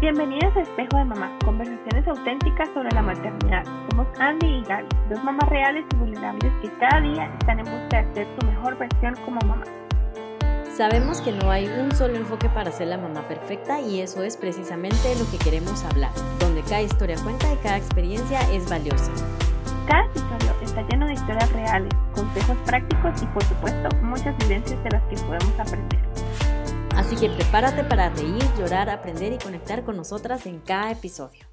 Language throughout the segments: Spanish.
Bienvenidas a Espejo de Mamá, conversaciones auténticas sobre la maternidad. Somos Andy y Gaby, dos mamás reales y vulnerables que cada día están en busca de ser tu mejor versión como mamá. Sabemos que no hay un solo enfoque para ser la mamá perfecta y eso es precisamente lo que queremos hablar, donde cada historia cuenta y cada experiencia es valiosa. Cada episodio está lleno de historias reales, consejos prácticos y por supuesto muchas vivencias de las que podemos aprender. Así que prepárate para reír, llorar, aprender y conectar con nosotras en cada episodio.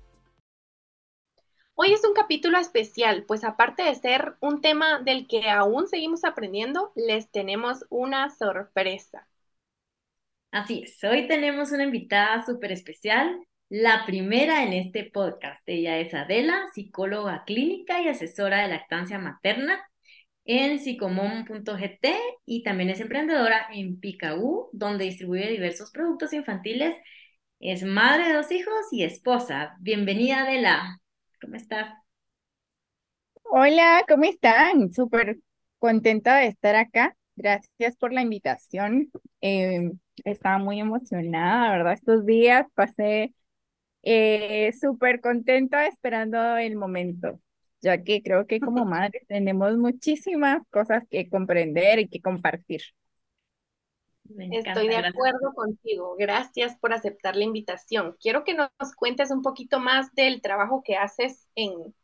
Hoy es un capítulo especial, pues aparte de ser un tema del que aún seguimos aprendiendo, les tenemos una sorpresa. Así es, hoy tenemos una invitada súper especial, la primera en este podcast. Ella es Adela, psicóloga clínica y asesora de lactancia materna en psicomom.gt y también es emprendedora en Picau, donde distribuye diversos productos infantiles. Es madre de dos hijos y esposa. Bienvenida, Adela. ¿Cómo estás? Hola, ¿cómo están? Súper contenta de estar acá. Gracias por la invitación. Eh, estaba muy emocionada, ¿verdad? Estos días pasé eh, súper contenta esperando el momento, ya que creo que como madres tenemos muchísimas cosas que comprender y que compartir. Estoy de acuerdo contigo. Gracias por aceptar la invitación. Quiero que nos cuentes un poquito más del trabajo que haces en,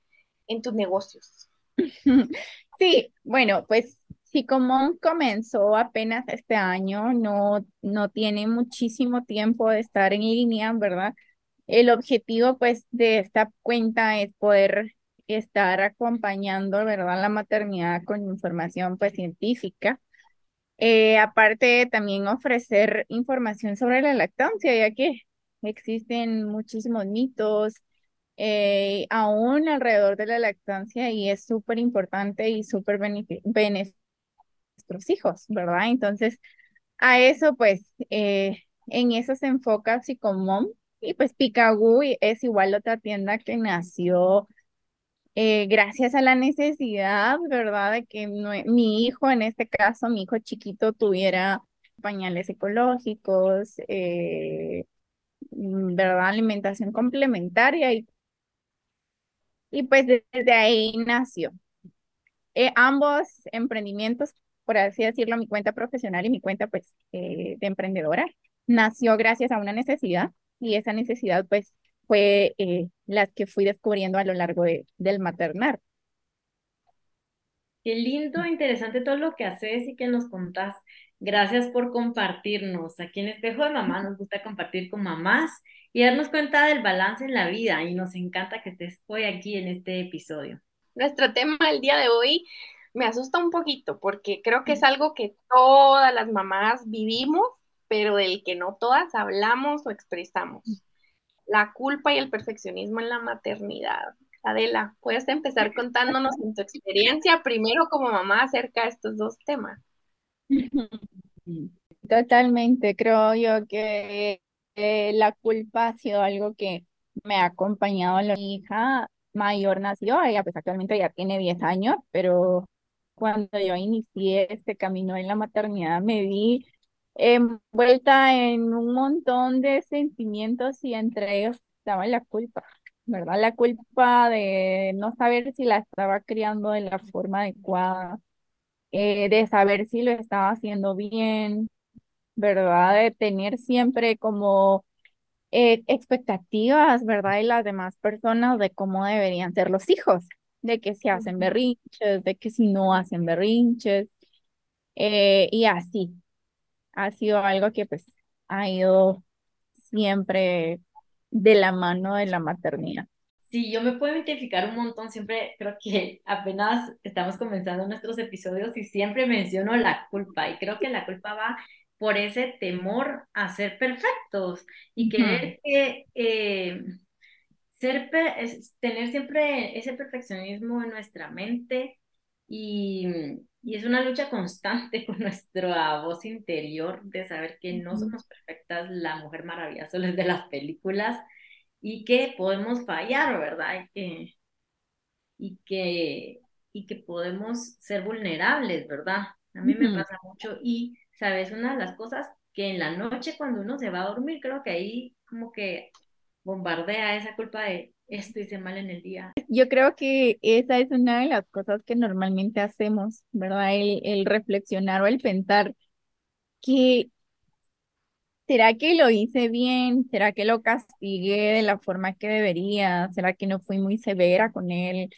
en tus negocios. Sí, bueno, pues como comenzó apenas este año, no, no tiene muchísimo tiempo de estar en línea, ¿verdad? El objetivo, pues, de esta cuenta es poder estar acompañando, ¿verdad? La maternidad con información, pues, científica eh, aparte, también ofrecer información sobre la lactancia, ya que existen muchísimos mitos eh, aún alrededor de la lactancia y es súper importante y súper beneficioso nuestros hijos, ¿verdad? Entonces, a eso, pues, eh, en eso se enfoca Psicomom y pues Picagú es igual otra tienda que nació eh, gracias a la necesidad, ¿verdad? De que mi hijo, en este caso, mi hijo chiquito, tuviera pañales ecológicos, eh, mm, ¿verdad? Alimentación complementaria y, y pues desde ahí nació. Eh, ambos emprendimientos, por así decirlo, mi cuenta profesional y mi cuenta pues de emprendedora, nació gracias a una necesidad y esa necesidad pues fue eh, las que fui descubriendo a lo largo de, del maternar. Qué lindo, interesante todo lo que haces y que nos contás. Gracias por compartirnos. Aquí en Espejo de Mamá nos gusta compartir con mamás y darnos cuenta del balance en la vida y nos encanta que estés hoy aquí en este episodio. Nuestro tema del día de hoy me asusta un poquito porque creo que es algo que todas las mamás vivimos, pero del que no todas hablamos o expresamos la culpa y el perfeccionismo en la maternidad. Adela, ¿puedes empezar contándonos en tu experiencia primero como mamá acerca de estos dos temas? Totalmente, creo yo que eh, la culpa ha sido algo que me ha acompañado. Mi hija mayor nació, ella pues actualmente ya tiene 10 años, pero cuando yo inicié este camino en la maternidad me vi envuelta en un montón de sentimientos y entre ellos estaba la culpa, ¿verdad? La culpa de no saber si la estaba criando de la forma adecuada, eh, de saber si lo estaba haciendo bien, ¿verdad? De tener siempre como eh, expectativas, ¿verdad? De las demás personas de cómo deberían ser los hijos, de que si hacen berrinches, de que si no hacen berrinches, eh, y así ha sido algo que pues ha ido siempre de la mano de la maternidad. Sí, yo me puedo identificar un montón, siempre creo que apenas estamos comenzando nuestros episodios y siempre menciono la culpa. Y creo que la culpa va por ese temor a ser perfectos y querer que eh, ser, tener siempre ese perfeccionismo en nuestra mente y, y es una lucha constante con nuestra voz interior de saber que no somos perfectas, la mujer maravillosa es de las películas y que podemos fallar, ¿verdad? Y que, y que, y que podemos ser vulnerables, ¿verdad? A mí me pasa mucho y, ¿sabes? Una de las cosas que en la noche cuando uno se va a dormir, creo que ahí como que bombardea esa culpa de hice mal en el día. Yo creo que esa es una de las cosas que normalmente hacemos, ¿verdad? El, el reflexionar o el pensar que ¿será que lo hice bien? ¿Será que lo castigué de la forma que debería? ¿Será que no fui muy severa con él?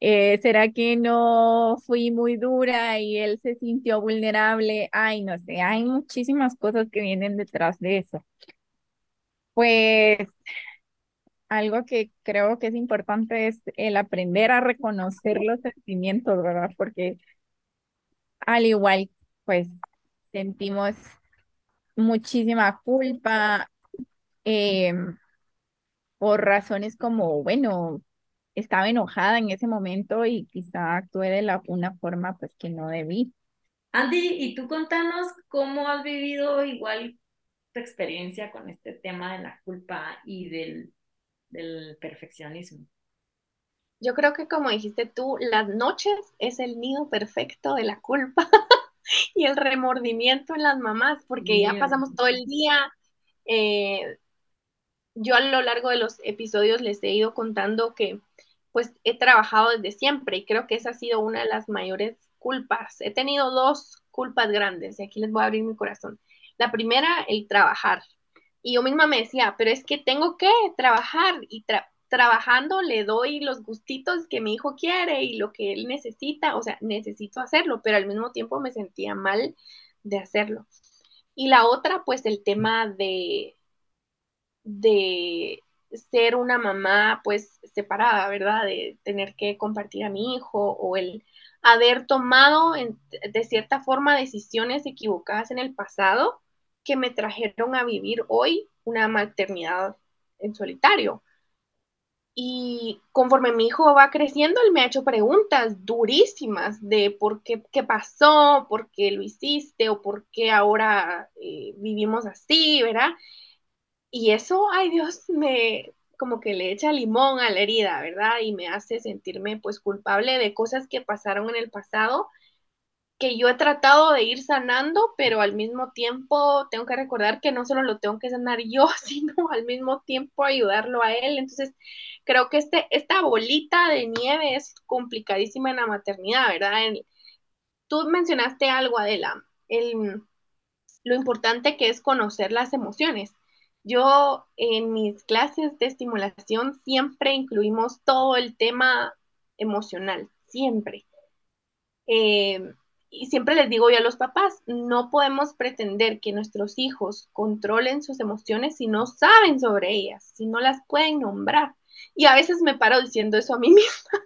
Eh, ¿será que no fui muy dura y él se sintió vulnerable? Ay, no sé, hay muchísimas cosas que vienen detrás de eso. Pues algo que creo que es importante es el aprender a reconocer los sentimientos, ¿verdad? Porque al igual, pues sentimos muchísima culpa eh, por razones como, bueno, estaba enojada en ese momento y quizá actué de una forma pues que no debí. Andy, y tú contanos cómo has vivido igual tu experiencia con este tema de la culpa y del, del perfeccionismo. Yo creo que como dijiste tú, las noches es el nido perfecto de la culpa y el remordimiento en las mamás, porque ya pasamos todo el día. Eh, yo a lo largo de los episodios les he ido contando que pues he trabajado desde siempre y creo que esa ha sido una de las mayores culpas. He tenido dos culpas grandes y aquí les voy a abrir mi corazón. La primera, el trabajar. Y yo misma me decía, pero es que tengo que trabajar y trabajando le doy los gustitos que mi hijo quiere y lo que él necesita, o sea, necesito hacerlo, pero al mismo tiempo me sentía mal de hacerlo. Y la otra, pues el tema de, de ser una mamá pues separada, ¿verdad? De tener que compartir a mi hijo o el haber tomado de cierta forma decisiones equivocadas en el pasado que me trajeron a vivir hoy una maternidad en solitario. Y conforme mi hijo va creciendo, él me ha hecho preguntas durísimas de por qué, qué pasó, por qué lo hiciste o por qué ahora eh, vivimos así, ¿verdad? Y eso, ay Dios, me como que le echa limón a la herida, ¿verdad? Y me hace sentirme pues culpable de cosas que pasaron en el pasado que yo he tratado de ir sanando, pero al mismo tiempo tengo que recordar que no solo lo tengo que sanar yo, sino al mismo tiempo ayudarlo a él. Entonces, creo que este, esta bolita de nieve es complicadísima en la maternidad, ¿verdad? tú mencionaste algo, Adela, el, lo importante que es conocer las emociones. Yo en mis clases de estimulación siempre incluimos todo el tema emocional, siempre. Eh, y siempre les digo yo a los papás, no podemos pretender que nuestros hijos controlen sus emociones si no saben sobre ellas, si no las pueden nombrar. Y a veces me paro diciendo eso a mí misma,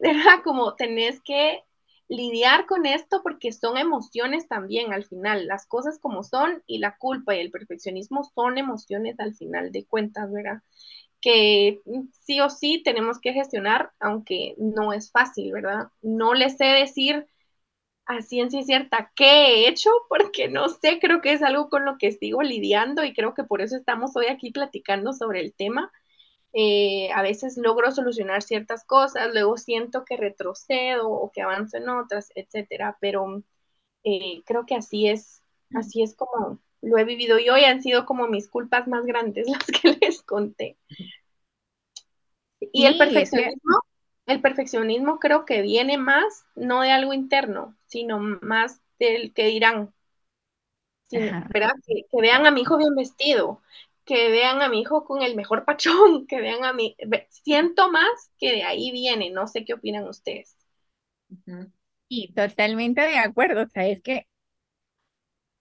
¿verdad? Como tenés que lidiar con esto porque son emociones también al final, las cosas como son y la culpa y el perfeccionismo son emociones al final de cuentas, ¿verdad? Que sí o sí tenemos que gestionar, aunque no es fácil, ¿verdad? No les sé decir a ciencia cierta qué he hecho, porque no sé, creo que es algo con lo que sigo lidiando y creo que por eso estamos hoy aquí platicando sobre el tema. Eh, a veces logro solucionar ciertas cosas, luego siento que retrocedo o que avanzo en otras, etcétera, pero eh, creo que así es, así es como lo he vivido yo y han sido como mis culpas más grandes las que les conté. Y el perfeccionismo, el perfeccionismo creo que viene más, no de algo interno, sino más del que dirán. ¿verdad? Que, vean a mi hijo bien vestido, que vean a mi hijo con el mejor pachón, que vean a mi... Siento más que de ahí viene, no sé qué opinan ustedes. Sí, totalmente de acuerdo, o sea, es que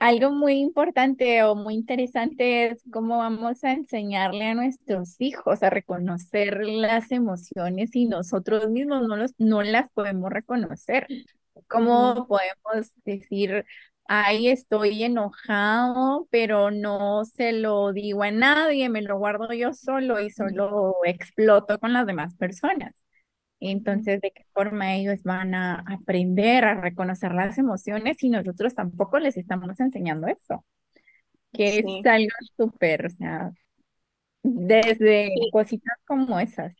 algo muy importante o muy interesante es cómo vamos a enseñarle a nuestros hijos a reconocer las emociones y nosotros mismos no, los, no las podemos reconocer. ¿Cómo podemos decir, ay, estoy enojado, pero no se lo digo a nadie, me lo guardo yo solo y solo exploto con las demás personas? Entonces, ¿de qué forma ellos van a aprender a reconocer las emociones si nosotros tampoco les estamos enseñando eso? Que es algo súper, o sea, desde cositas como esas.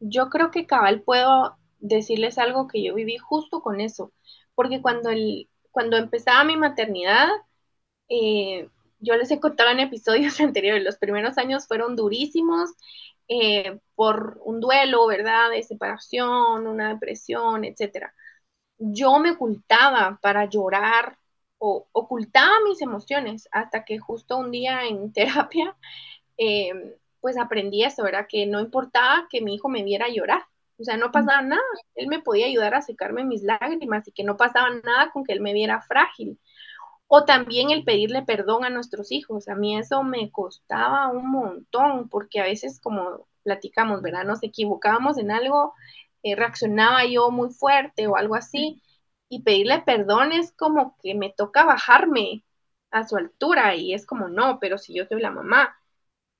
Yo creo que cabal puedo decirles algo que yo viví justo con eso, porque cuando, el, cuando empezaba mi maternidad, eh, yo les he contado en episodios anteriores, los primeros años fueron durísimos eh, por un duelo, ¿verdad? De separación, una depresión, etcétera. Yo me ocultaba para llorar o ocultaba mis emociones hasta que justo un día en terapia, eh, pues aprendí eso, ¿verdad? Que no importaba que mi hijo me viera llorar. O sea, no pasaba nada. Él me podía ayudar a secarme mis lágrimas y que no pasaba nada con que él me viera frágil. O también el pedirle perdón a nuestros hijos. A mí eso me costaba un montón porque a veces como platicamos, ¿verdad? Nos equivocábamos en algo, eh, reaccionaba yo muy fuerte o algo así y pedirle perdón es como que me toca bajarme a su altura y es como no, pero si yo soy la mamá,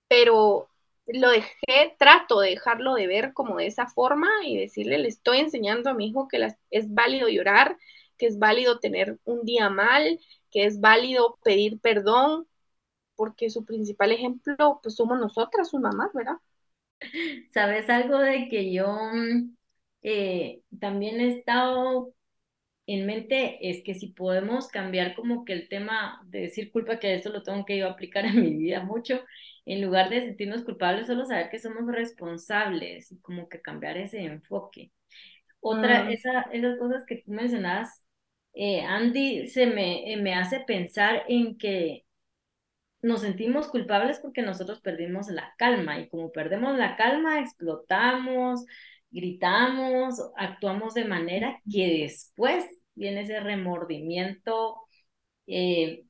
pero lo dejé, trato de dejarlo de ver como de esa forma y decirle, le estoy enseñando a mi hijo que es válido llorar, que es válido tener un día mal, que es válido pedir perdón, porque su principal ejemplo pues somos nosotras, sus mamás, ¿verdad? ¿Sabes algo de que yo mm, eh, también he estado en mente es que si podemos cambiar como que el tema de decir culpa, que eso lo tengo que yo aplicar en mi vida mucho, en lugar de sentirnos culpables, solo saber que somos responsables y como que cambiar ese enfoque. Otra, mm. esa, esas cosas que tú mencionabas, eh, Andy, se me, eh, me hace pensar en que nos sentimos culpables porque nosotros perdimos la calma y como perdemos la calma, explotamos, gritamos, actuamos de manera que después viene ese remordimiento eh,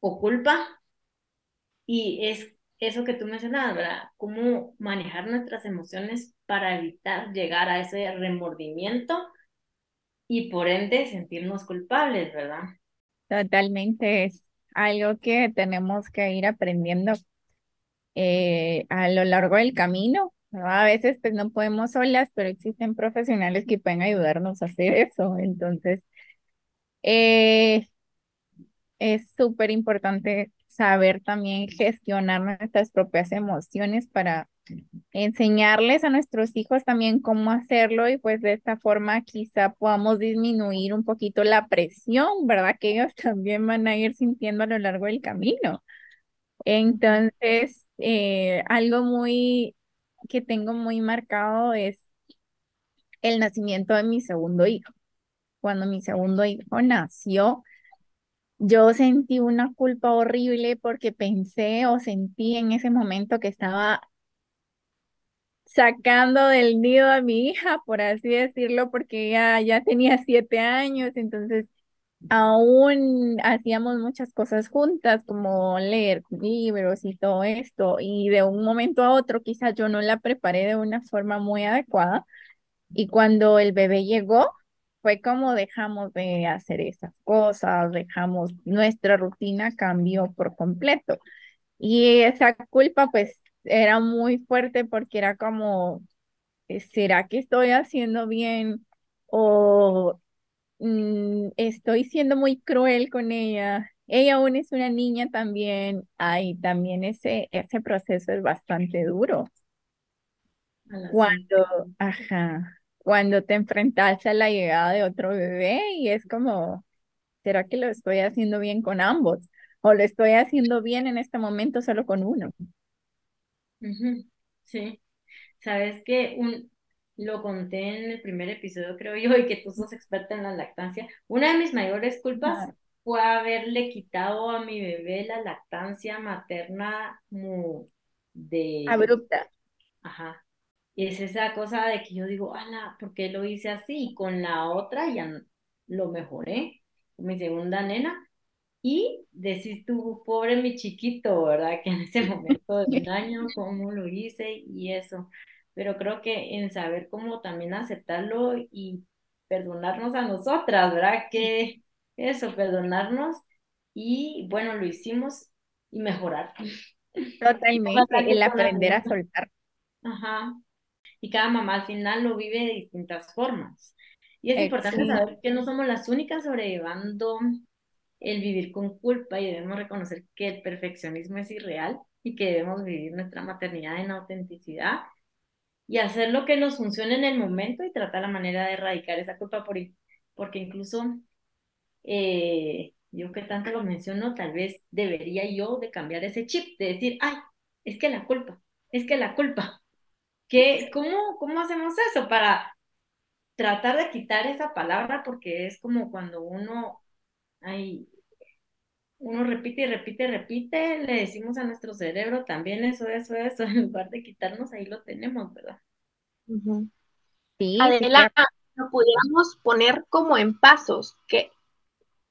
o culpa. Y es eso que tú mencionabas, ¿verdad? Cómo manejar nuestras emociones para evitar llegar a ese remordimiento y por ende sentirnos culpables, ¿verdad? Totalmente es algo que tenemos que ir aprendiendo eh, a lo largo del camino. A veces pues no podemos solas, pero existen profesionales que pueden ayudarnos a hacer eso. Entonces, eh, es súper importante saber también gestionar nuestras propias emociones para enseñarles a nuestros hijos también cómo hacerlo y pues de esta forma quizá podamos disminuir un poquito la presión, ¿verdad? Que ellos también van a ir sintiendo a lo largo del camino. Entonces, eh, algo muy que tengo muy marcado es el nacimiento de mi segundo hijo cuando mi segundo hijo nació, yo sentí una culpa horrible porque pensé o sentí en ese momento que estaba sacando del nido a mi hija, por así decirlo, porque ella ya tenía siete años, entonces aún hacíamos muchas cosas juntas, como leer libros y todo esto, y de un momento a otro quizás yo no la preparé de una forma muy adecuada, y cuando el bebé llegó, fue como dejamos de hacer esas cosas, dejamos, nuestra rutina cambió por completo. Y esa culpa pues era muy fuerte porque era como, eh, ¿será que estoy haciendo bien? O mm, estoy siendo muy cruel con ella. Ella aún es una niña también. Ay, también ese, ese proceso es bastante duro. Cuando, ajá, cuando te enfrentas a la llegada de otro bebé y es como, ¿será que lo estoy haciendo bien con ambos? ¿O lo estoy haciendo bien en este momento solo con uno? Sí, sabes que un, lo conté en el primer episodio, creo yo, y que tú sos experta en la lactancia. Una de mis mayores culpas fue haberle quitado a mi bebé la lactancia materna como de... Abrupta. Ajá, y es esa cosa de que yo digo, ala, ¿por qué lo hice así? Y con la otra ya lo mejoré, con mi segunda nena. Y decís tú, pobre mi chiquito, ¿verdad? Que en ese momento de un año, cómo lo hice y eso. Pero creo que en saber cómo también aceptarlo y perdonarnos a nosotras, ¿verdad? Que eso, perdonarnos y bueno, lo hicimos y mejorar. Totalmente, el aprender a soltar. Ajá, y cada mamá al final lo vive de distintas formas. Y es importante saber que no somos las únicas sobrellevando el vivir con culpa y debemos reconocer que el perfeccionismo es irreal y que debemos vivir nuestra maternidad en autenticidad y hacer lo que nos funcione en el momento y tratar la manera de erradicar esa culpa por, porque incluso eh, yo que tanto lo menciono, tal vez debería yo de cambiar ese chip, de decir, ay, es que la culpa, es que la culpa. ¿Qué, cómo, ¿Cómo hacemos eso para tratar de quitar esa palabra? Porque es como cuando uno, ay, uno repite y repite y repite, le decimos a nuestro cerebro también eso, eso, eso, en lugar de quitarnos, ahí lo tenemos, ¿verdad? Sí, Adelante, lo pudiéramos poner como en pasos, que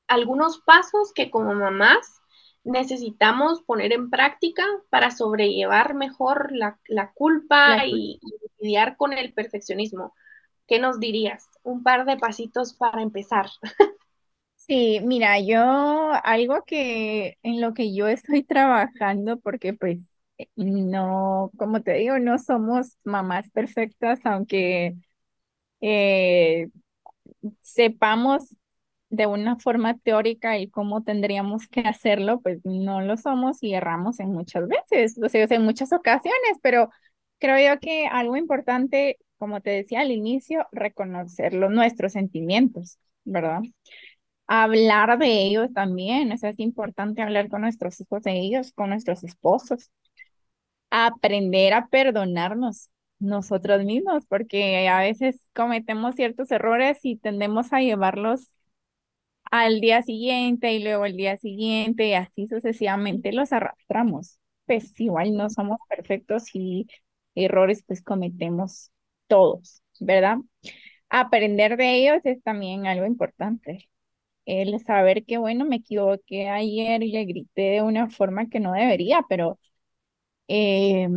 algunos pasos que como mamás necesitamos poner en práctica para sobrellevar mejor la, culpa y, lidiar con el perfeccionismo. ¿Qué nos dirías? Un par de pasitos para empezar. Sí, mira, yo algo que en lo que yo estoy trabajando, porque pues no, como te digo, no somos mamás perfectas, aunque eh, sepamos de una forma teórica y cómo tendríamos que hacerlo, pues no lo somos y erramos en muchas veces, o sea, en muchas ocasiones, pero creo yo que algo importante, como te decía al inicio, reconocer los, nuestros sentimientos, ¿verdad? Hablar de ellos también, o sea, es importante hablar con nuestros hijos de ellos, con nuestros esposos, aprender a perdonarnos nosotros mismos, porque a veces cometemos ciertos errores y tendemos a llevarlos al día siguiente y luego el día siguiente y así sucesivamente los arrastramos. Pues igual no somos perfectos y errores pues cometemos todos, ¿verdad? Aprender de ellos es también algo importante. El saber que, bueno, me equivoqué ayer y le grité de una forma que no debería, pero eh,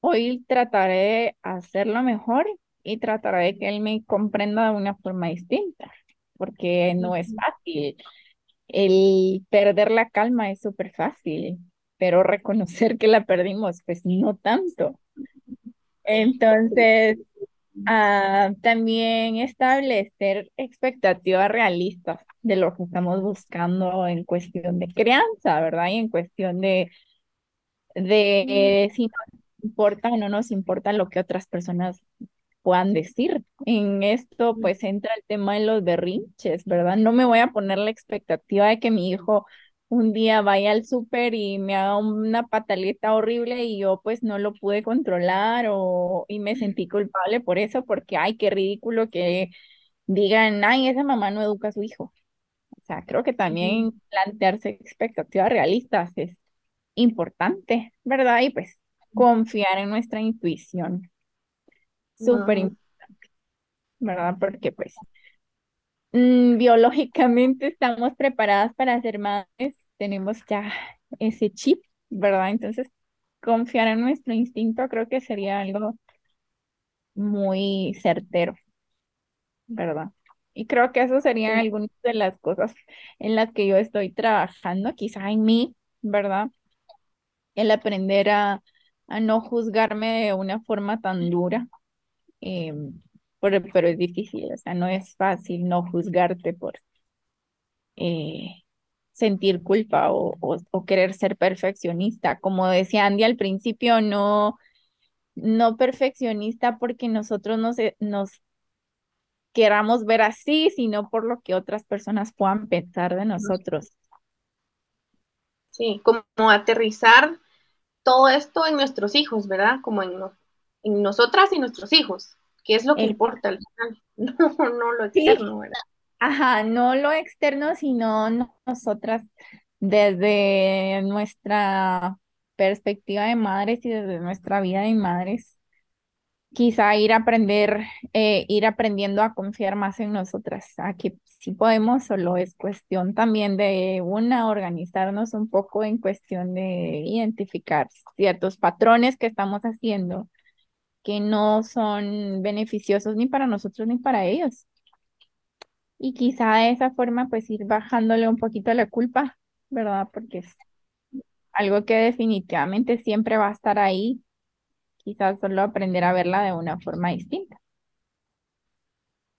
hoy trataré de hacerlo mejor y trataré de que él me comprenda de una forma distinta porque no es fácil. El perder la calma es súper fácil, pero reconocer que la perdimos, pues no tanto. Entonces, ah, también establecer expectativas realistas de lo que estamos buscando en cuestión de crianza, ¿verdad? Y en cuestión de, de si nos importa o no nos importa lo que otras personas puedan decir. En esto pues entra el tema de los berrinches, ¿verdad? No me voy a poner la expectativa de que mi hijo un día vaya al súper y me haga una pataleta horrible y yo pues no lo pude controlar o y me sentí culpable por eso porque ay, qué ridículo que digan, ay, esa mamá no educa a su hijo. O sea, creo que también plantearse expectativas realistas es importante, ¿verdad? Y pues confiar en nuestra intuición súper importante, ¿verdad? Porque pues mm, biológicamente estamos preparadas para ser madres, tenemos ya ese chip, ¿verdad? Entonces, confiar en nuestro instinto creo que sería algo muy certero, ¿verdad? Y creo que eso serían algunas de las cosas en las que yo estoy trabajando, quizá en mí, ¿verdad? El aprender a, a no juzgarme de una forma tan dura, eh, pero, pero, es difícil, o sea, no es fácil no juzgarte por eh, sentir culpa o, o, querer ser perfeccionista. Como decía Andy al principio, no, no perfeccionista porque nosotros nos, nos queramos ver así, sino por lo que otras personas puedan pensar de nosotros. Sí, como aterrizar todo esto en nuestros hijos, ¿verdad? Como en, en nosotras y nuestros hijos, que es lo que importa al final, no, no lo externo, ¿verdad? Ajá, no lo externo, sino nosotras desde nuestra perspectiva de madres y desde nuestra vida de madres, quizá ir a aprender, eh, ir aprendiendo a confiar más en nosotras, a que si podemos, solo es cuestión también de una, organizarnos un poco en cuestión de identificar ciertos patrones que estamos haciendo que no son beneficiosos ni para nosotros ni para ellos. Y quizá de esa forma pues ir bajándole un poquito la culpa, ¿verdad? Porque es algo que definitivamente siempre va a estar ahí, quizás solo aprender a verla de una forma distinta.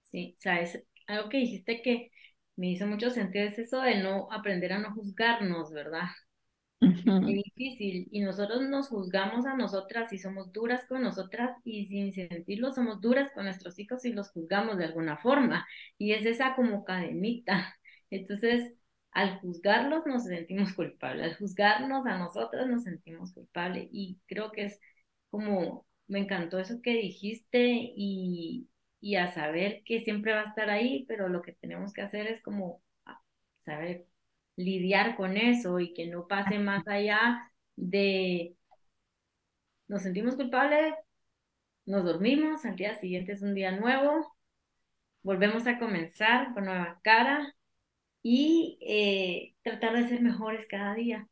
Sí, sabes, algo que dijiste que me hizo mucho sentido es eso de no aprender a no juzgarnos, ¿verdad? Difícil y nosotros nos juzgamos a nosotras y somos duras con nosotras y sin sentirlo somos duras con nuestros hijos y los juzgamos de alguna forma y es esa como cadenita. Entonces, al juzgarlos nos sentimos culpables, al juzgarnos a nosotros nos sentimos culpables y creo que es como, me encantó eso que dijiste y, y a saber que siempre va a estar ahí, pero lo que tenemos que hacer es como ah, saber lidiar con eso y que no pase más allá de nos sentimos culpables, nos dormimos, al día siguiente es un día nuevo, volvemos a comenzar con nueva cara y eh, tratar de ser mejores cada día.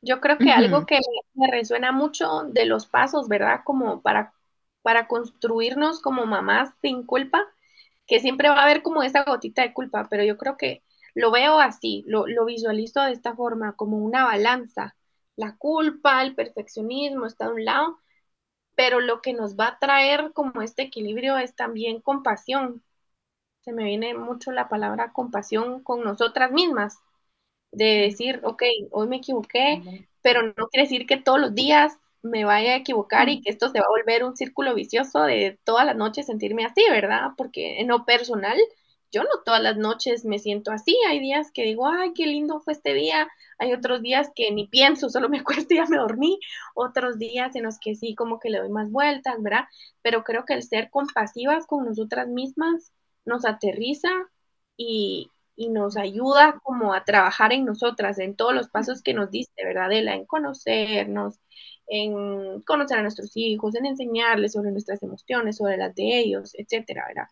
Yo creo que algo que me, resuena mucho de los pasos, ¿verdad? Como para, para construirnos como mamás sin culpa, que siempre va a haber como esa gotita de culpa, pero yo creo que lo veo así, lo, lo visualizo de esta forma, como una balanza. La culpa, el perfeccionismo está de un lado, pero lo que nos va a traer como este equilibrio es también compasión, se me viene mucho la palabra compasión con nosotras mismas, de decir, ok, hoy me equivoqué, pero no quiere decir que todos los días me vaya a equivocar y que esto se va a volver un círculo vicioso de todas las noches sentirme así, ¿verdad? Porque en lo personal, yo no todas las noches me siento así. Hay días que digo, ay, qué lindo fue este día. Hay otros días que ni pienso, solo me acuesto y ya me dormí. Otros días en los que sí, como que le doy más vueltas, ¿verdad? Pero creo que el ser compasivas con nosotras mismas nos aterriza y, nos ayuda como a trabajar en nosotras, en todos los pasos que nos diste, ¿verdad, En conocernos, en conocer a nuestros hijos, en enseñarles sobre nuestras emociones, sobre las de ellos, etcétera, ¿verdad?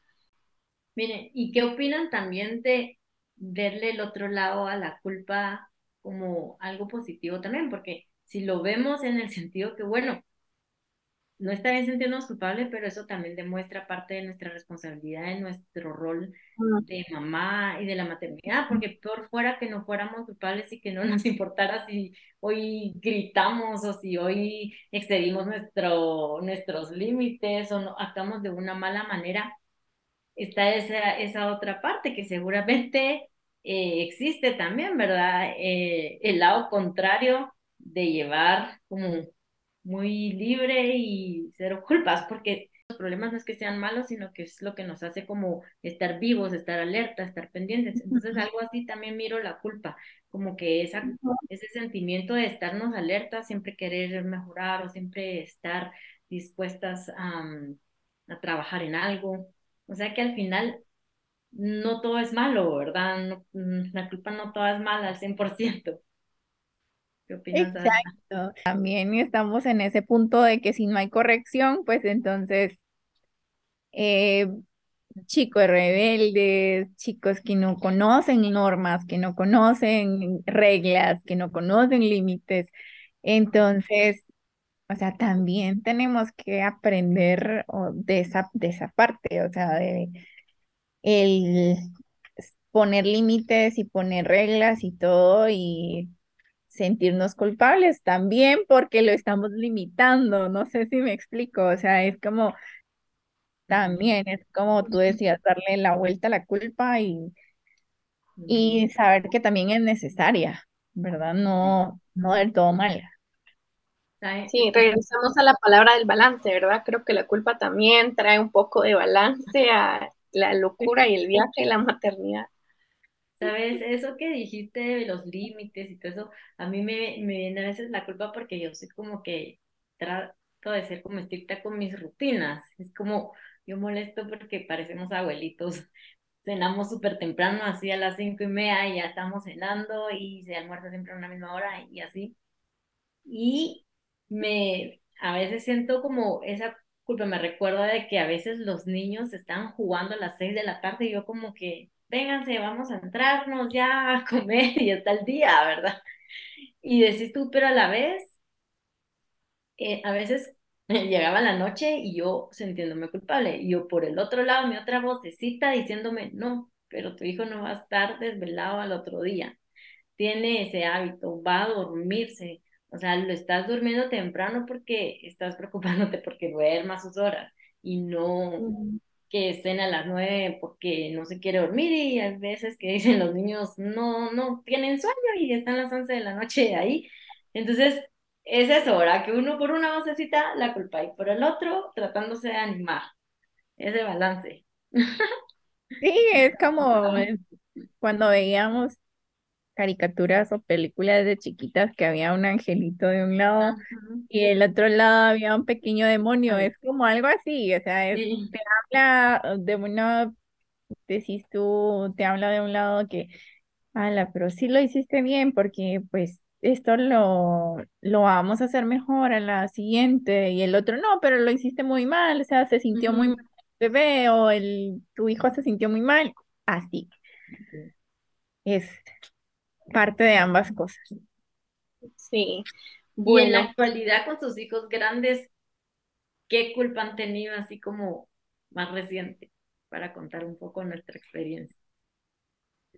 Miren, ¿y qué opinan también de verle el otro lado a la culpa como algo positivo también? Porque si lo vemos en el sentido que, bueno, no está bien sentirnos culpables, pero eso también demuestra parte de nuestra responsabilidad en nuestro rol de mamá y de la maternidad, porque por fuera que no fuéramos culpables y que no nos importara si hoy gritamos o si hoy excedimos nuestro, nuestros límites o no, actuamos de una mala manera, está esa, esa otra parte que seguramente eh, existe también, ¿verdad? Eh, el lado contrario de llevar como muy libre y cero culpas, porque los problemas no es que sean malos, sino que es lo que nos hace como estar vivos, estar alerta, estar pendientes. Entonces, algo así también miro la culpa, como que esa, ese sentimiento de estarnos alerta, siempre querer mejorar o siempre estar dispuestas a, a trabajar en algo. O sea que al final no todo es malo, ¿verdad? Mm, la culpa no toda es mala al 100%. Exacto. También estamos en ese punto de que si no hay corrección, pues entonces eh, chicos rebeldes, chicos que no conocen normas, que no conocen reglas, que no conocen límites. Entonces, o sea, también tenemos que aprender de esa, de esa parte, o sea, de el poner límites y poner reglas y todo y sentirnos culpables también porque lo estamos limitando, no sé si me explico, o sea, es como, también es como tú decías, darle la vuelta a la culpa y, y saber que también es necesaria, ¿verdad? No, no del todo mala. Sí, regresamos a la palabra del balance, ¿verdad? Creo que la culpa también trae un poco de balance a la locura y el viaje y la maternidad. ¿Sabes? Eso que dijiste de los límites y todo eso, a mí me, me viene a veces la culpa porque yo soy como que trato de ser como estricta con mis rutinas. Es como, yo molesto porque parecemos abuelitos. Cenamos súper temprano, así a las cinco y media, y ya estamos cenando y se almuerza siempre a una misma hora y así. Y me, a veces siento como esa culpa, me recuerda de que a veces los niños están jugando a las seis de la tarde y yo como que vénganse, vamos a entrarnos ya a comer y está el día, ¿verdad? Y decís tú, pero a la vez, eh, a veces llegaba la noche y yo sintiéndome culpable, y yo por el otro lado, mi otra vocecita diciéndome, no, pero tu hijo no va a estar desvelado al otro día, tiene ese hábito, va a dormirse, o sea, lo estás durmiendo temprano porque estás preocupándote porque duerma sus horas y no que cena a las nueve porque no se quiere dormir y a veces que dicen los niños no, no tienen sueño y están las once de la noche ahí. Entonces, es eso, ¿verdad? Que uno por una necesita la culpa y por el otro tratándose de animar. Ese balance. Sí, es como cuando veíamos caricaturas o películas de chiquitas que había un angelito de un lado Ajá. y el otro lado había un pequeño demonio. Es como algo así, o sea, es- sí. te habla de una, decís tú, te habla de un lado que, ala, pero sí lo hiciste bien porque pues esto lo, lo vamos a hacer mejor a la siguiente y el otro no, pero lo hiciste muy mal, o sea, se sintió muy mal el bebé o el, tu hijo se sintió muy mal. Así, Sí. es parte de ambas cosas. Sí. Y en la Bueno, actualidad con sus hijos grandes, ¿qué culpa han tenido así como más reciente? Para contar un poco nuestra experiencia.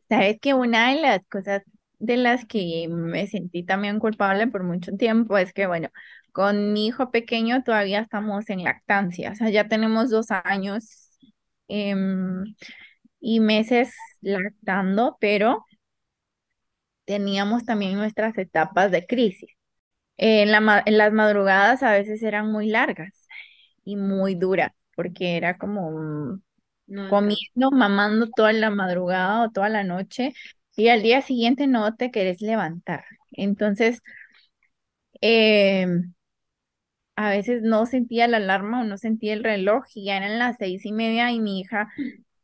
Sabes que una de las cosas de las que me sentí también culpable por mucho tiempo es que, bueno, con mi hijo pequeño todavía estamos en lactancia, o sea, ya tenemos dos años em, y meses lactando, pero teníamos también nuestras etapas de crisis. En la ma- en las madrugadas a veces eran muy largas y muy duras, porque era como No comiendo, mamando toda la madrugada o toda la noche y al día siguiente no te querés levantar. Entonces, eh, a veces no sentía la alarma o no sentía el reloj y ya eran las seis y media y mi hija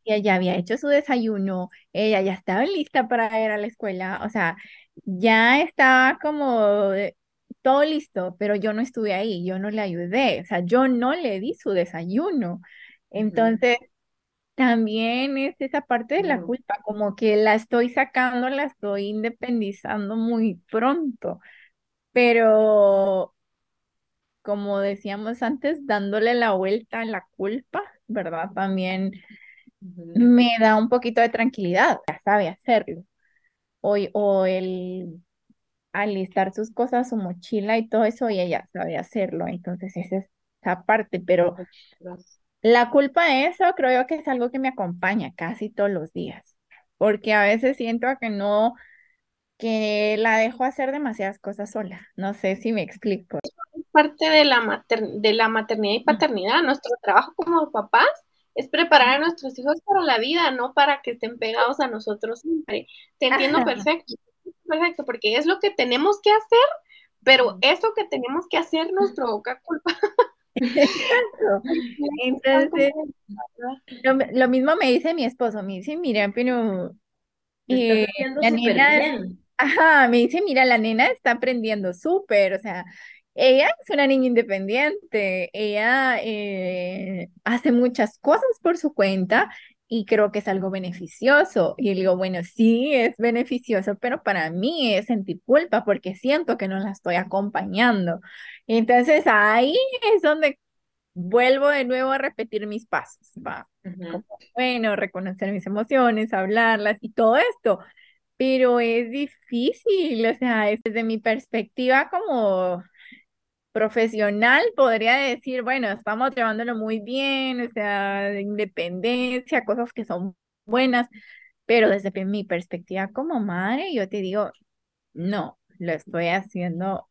ya, ya había hecho su desayuno, ella ya estaba lista para ir a la escuela, o sea, ya estaba como todo listo, pero yo no estuve ahí, yo no le ayudé, o sea, yo no le di su desayuno. Entonces, también es esa parte de la culpa, como que la estoy sacando, la estoy independizando muy pronto, pero como decíamos antes, dándole la vuelta a la culpa, ¿verdad? También Me da un poquito de tranquilidad, ya sabe hacerlo. O, o el alistar sus cosas, su mochila y todo eso, y ella sabe hacerlo. Entonces, esa es esa parte, pero la culpa de eso creo yo que es algo que me acompaña casi todos los días, porque a veces siento que no, que la dejo hacer demasiadas cosas sola. No sé si me explico. parte de la, mater- de la maternidad y paternidad. Nuestro trabajo como papás es preparar a nuestros hijos para la vida, no para que estén pegados a nosotros siempre. Te entiendo Ajá. perfecto, perfecto, porque es lo que tenemos que hacer, pero eso que tenemos que hacer nos provoca culpa. Entonces, lo, lo mismo me dice mi esposo, me dice, mira, pero eh, la nena, bien. ajá, me dice, mira, la nena está aprendiendo súper, o sea, ella es una niña independiente, ella eh, hace muchas cosas por su cuenta y creo que es algo beneficioso. Y digo, bueno, sí, es beneficioso, pero para mí es sentir culpa porque siento que no la estoy acompañando. Entonces ahí es donde vuelvo de nuevo a repetir mis pasos, va, Ujú. como, bueno, reconocer mis emociones, hablarlas y todo esto, pero es difícil, o sea, es desde mi perspectiva como profesional, podría decir, bueno, estamos llevándolo muy bien, o sea, de independencia, cosas que son buenas, pero desde mi perspectiva como madre, yo te digo, no, lo estoy haciendo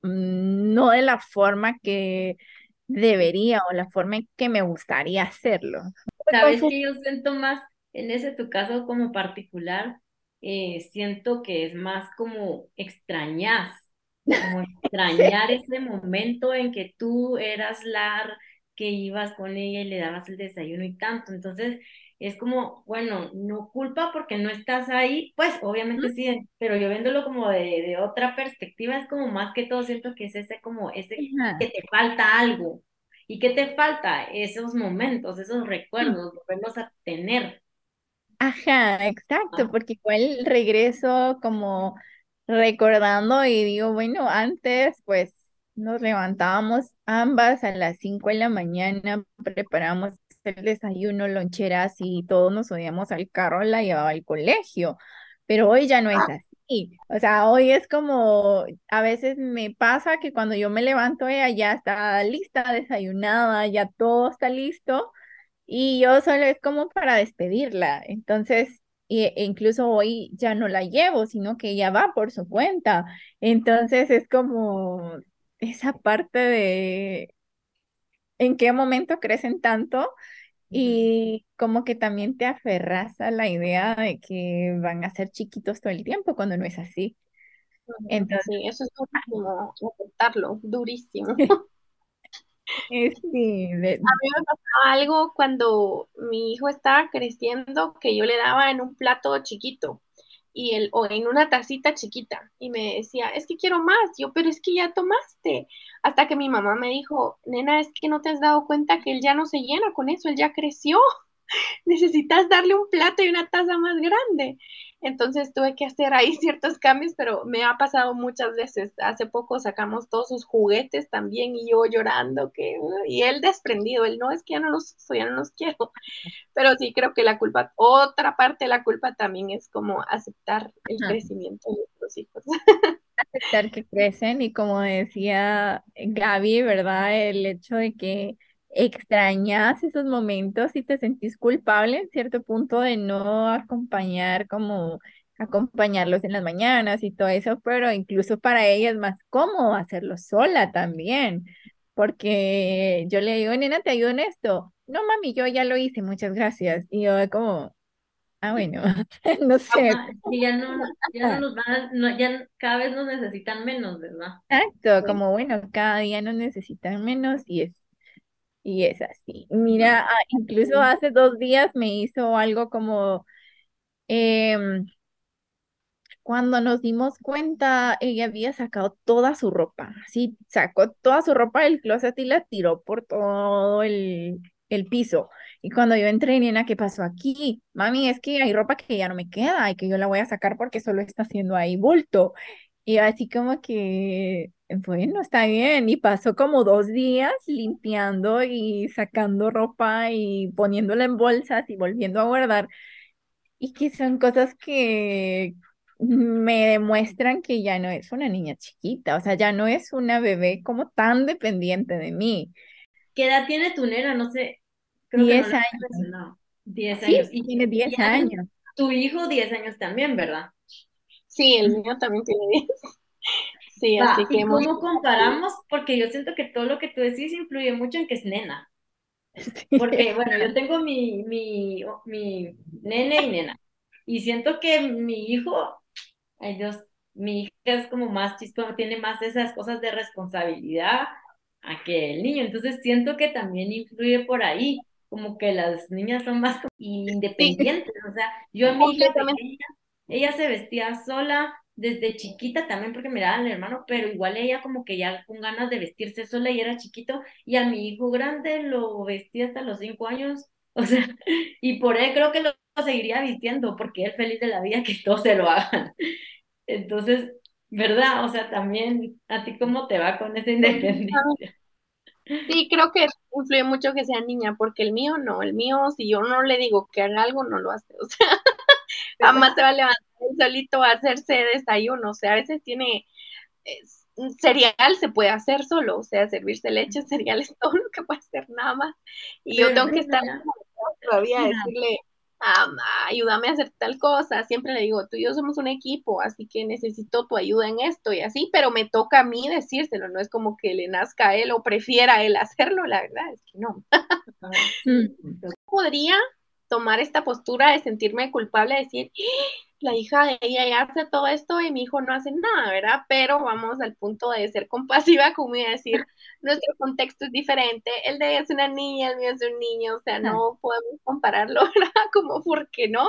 mm, no de la forma que debería o la forma en que me gustaría hacerlo. Sabes que yo siento más en ese tu caso como particular, eh, siento que es más como extrañas, como extrañar ese momento en que tú eras la que ibas con ella y le dabas el desayuno y tanto. Entonces, es como, bueno, no culpa porque no estás ahí, pues obviamente sí, pero yo viéndolo como de, de otra perspectiva, es como más que todo siento que es ese como ese que te falta algo. ¿Y qué te falta? Esos momentos, esos recuerdos, volverlos a tener. Ajá, exacto, porque igual regreso como recordando y digo, bueno, antes pues nos levantábamos ambas a las 5 de la mañana, preparábamos el desayuno, loncheras y todos nos subíamos al carro, la llevaba al colegio, pero hoy ya no es así, o sea, hoy es como, a veces me pasa que cuando yo me levanto ella ya está lista, desayunada, ya todo está listo. Y yo solo es como para despedirla. Entonces, e e incluso hoy ya no la llevo, sino que ella va por su cuenta. Entonces es como esa parte de en qué momento crecen tanto y como que también te aferras a la idea de que van a ser chiquitos todo el tiempo cuando no es así. Entonces, Sí, eso es durísimo, aceptarlo, durísimo. sí, de- A mí me pasaba algo cuando mi hijo estaba creciendo que yo le daba en un plato chiquito y el, o en una tacita chiquita y me decía, es que quiero más, yo, pero es que ya tomaste. Hasta que mi mamá me dijo, nena, es que no te has dado cuenta que él ya no se llena con eso, él ya creció, necesitas darle un plato y una taza más grande. Entonces tuve que hacer ahí ciertos cambios, pero me ha pasado muchas veces. Hace poco sacamos todos sus juguetes también y yo llorando que y él desprendido, él no es que ya no los uso, ya no los quiero. Pero sí creo que la culpa, otra parte de la culpa también es como aceptar el Ajá. crecimiento de los hijos. aceptar que crecen y como decía Gaby, ¿verdad? El hecho de que extrañas esos momentos y te sentís culpable en cierto punto de no acompañar como acompañarlos en las mañanas y todo eso, pero incluso para ella es más cómodo hacerlo sola también, porque yo le digo, nena, ¿te ayudo en esto? No, mami, yo ya lo hice, muchas gracias. Y yo como, ah, bueno, no sé. Y ya no, ya no nos van a- no, ya cada vez nos necesitan menos, ¿verdad? Exacto, Sí. como bueno, cada día nos necesitan menos y es, y es así. Mira, ah, incluso hace dos días me hizo algo como em, cuando nos dimos cuenta, ella había sacado toda su ropa, así sacó toda su ropa del closet y la tiró por todo el, el piso. Y cuando yo entré, nena, ¿qué pasó aquí? Mami, es que hay ropa que ya no me queda y que yo la voy a sacar porque solo está haciendo ahí bulto. Y yo así como que, bueno, está bien. Y pasó como dos días limpiando y sacando ropa y poniéndola en bolsas y volviendo a guardar. Y que son cosas que me demuestran que ya no es una niña chiquita, o sea, ya no es una bebé como tan dependiente de mí. ¿Qué edad tiene tu nena? No sé, creo que no Diez lo has años. mencionado. 10 Sí, años. Y, tiene y 10 Ani, años. tu hijo 10 años también, ¿verdad? Sí, el mío también tiene 10. Sí, Va, así que ¿y hemos... cómo comparamos? Porque yo siento que todo lo que tú decís influye mucho en que es nena. Porque, bueno, yo tengo mi, mi, mi nene y nena. Y siento que mi hijo, ay Dios, mi hija es como más chistosa, tiene más esas cosas de responsabilidad a que el niño. Entonces siento que también influye por ahí, como que las niñas son más Sí, independientes. O sea, yo a mi hija pequeña, ella se vestía sola desde chiquita también porque miraba al hermano, pero igual ella como que ya con ganas de vestirse sola y era chiquito. Y a mi hijo grande lo vestía hasta los cinco años. O sea, y por él creo que lo seguiría vistiendo porque él feliz de la vida que todos se lo hagan. Entonces, ¿verdad? O sea, también a ti cómo te va con esa independencia. Sí, creo que influye mucho que sea niña, porque el mío no, el mío, si yo no le digo que haga algo, no lo hace. O sea, jamás se va a levantar solito a hacerse desayuno. O sea, a veces tiene es, cereal, se puede hacer solo, o sea, servirse leche, cereal es todo lo que puede hacer nada más. Y yo tengo que estar todavía a decirle, "Ah, ayúdame a hacer tal cosa. Siempre le digo, tú y yo somos un equipo, así que necesito tu ayuda en esto y así, pero me toca a mí decírselo, no es como que le nazca a él o prefiera a él hacerlo, la verdad es que no. Podría tomar esta postura de sentirme culpable, de decir, "Ah, la hija de ella hace todo esto y mi hijo no hace nada, ¿verdad? Pero vamos al punto de ser compasiva, como y decir, nuestro contexto es diferente, el de ella es una niña, el mío es un niño, o sea, no podemos compararlo, ¿verdad? Como, ¿por qué no?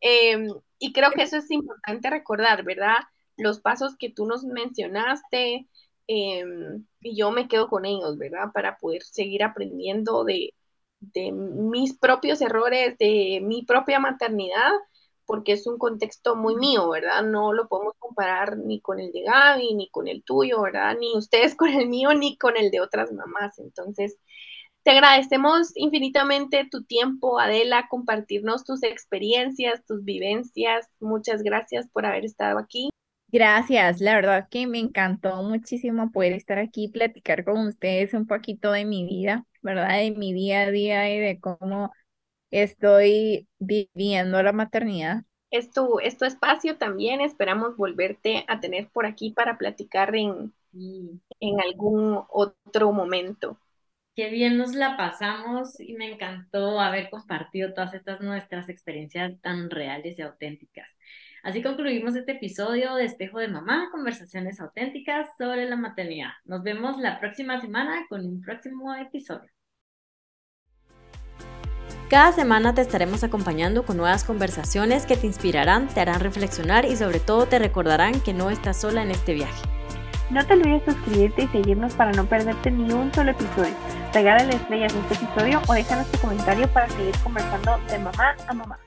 Eh, y creo que eso es importante recordar, ¿verdad? Los pasos que tú nos mencionaste, eh, y yo me quedo con ellos, ¿verdad? Para poder seguir aprendiendo de, de mis propios errores, de mi propia maternidad, porque es un contexto muy mío, ¿verdad? No lo podemos comparar ni con el de Gaby, ni con el tuyo, ¿verdad? Ni ustedes con el mío, ni con el de otras mamás. Entonces, te agradecemos infinitamente tu tiempo, Adela, compartirnos tus experiencias, tus vivencias. Muchas gracias por haber estado aquí. Gracias, la verdad que me encantó muchísimo poder estar aquí y platicar con ustedes un poquito de mi vida, ¿verdad? De mi día a día y de cómo estoy viviendo la maternidad. Es tu, es tu espacio también. Esperamos volverte a tener por aquí para platicar en, en algún otro momento. Qué bien nos la pasamos y me encantó haber compartido todas estas nuestras experiencias tan reales y auténticas. Así concluimos este episodio de Espejo de Mamá, conversaciones auténticas sobre la maternidad. Nos vemos la próxima semana con un próximo episodio. Cada semana te estaremos acompañando con nuevas conversaciones que te inspirarán, te harán reflexionar y sobre todo te recordarán que no estás sola en este viaje. No te olvides suscribirte y seguirnos para no perderte ni un solo episodio. Regálale estrellas a este episodio o déjanos tu comentario para seguir conversando de mamá a mamá.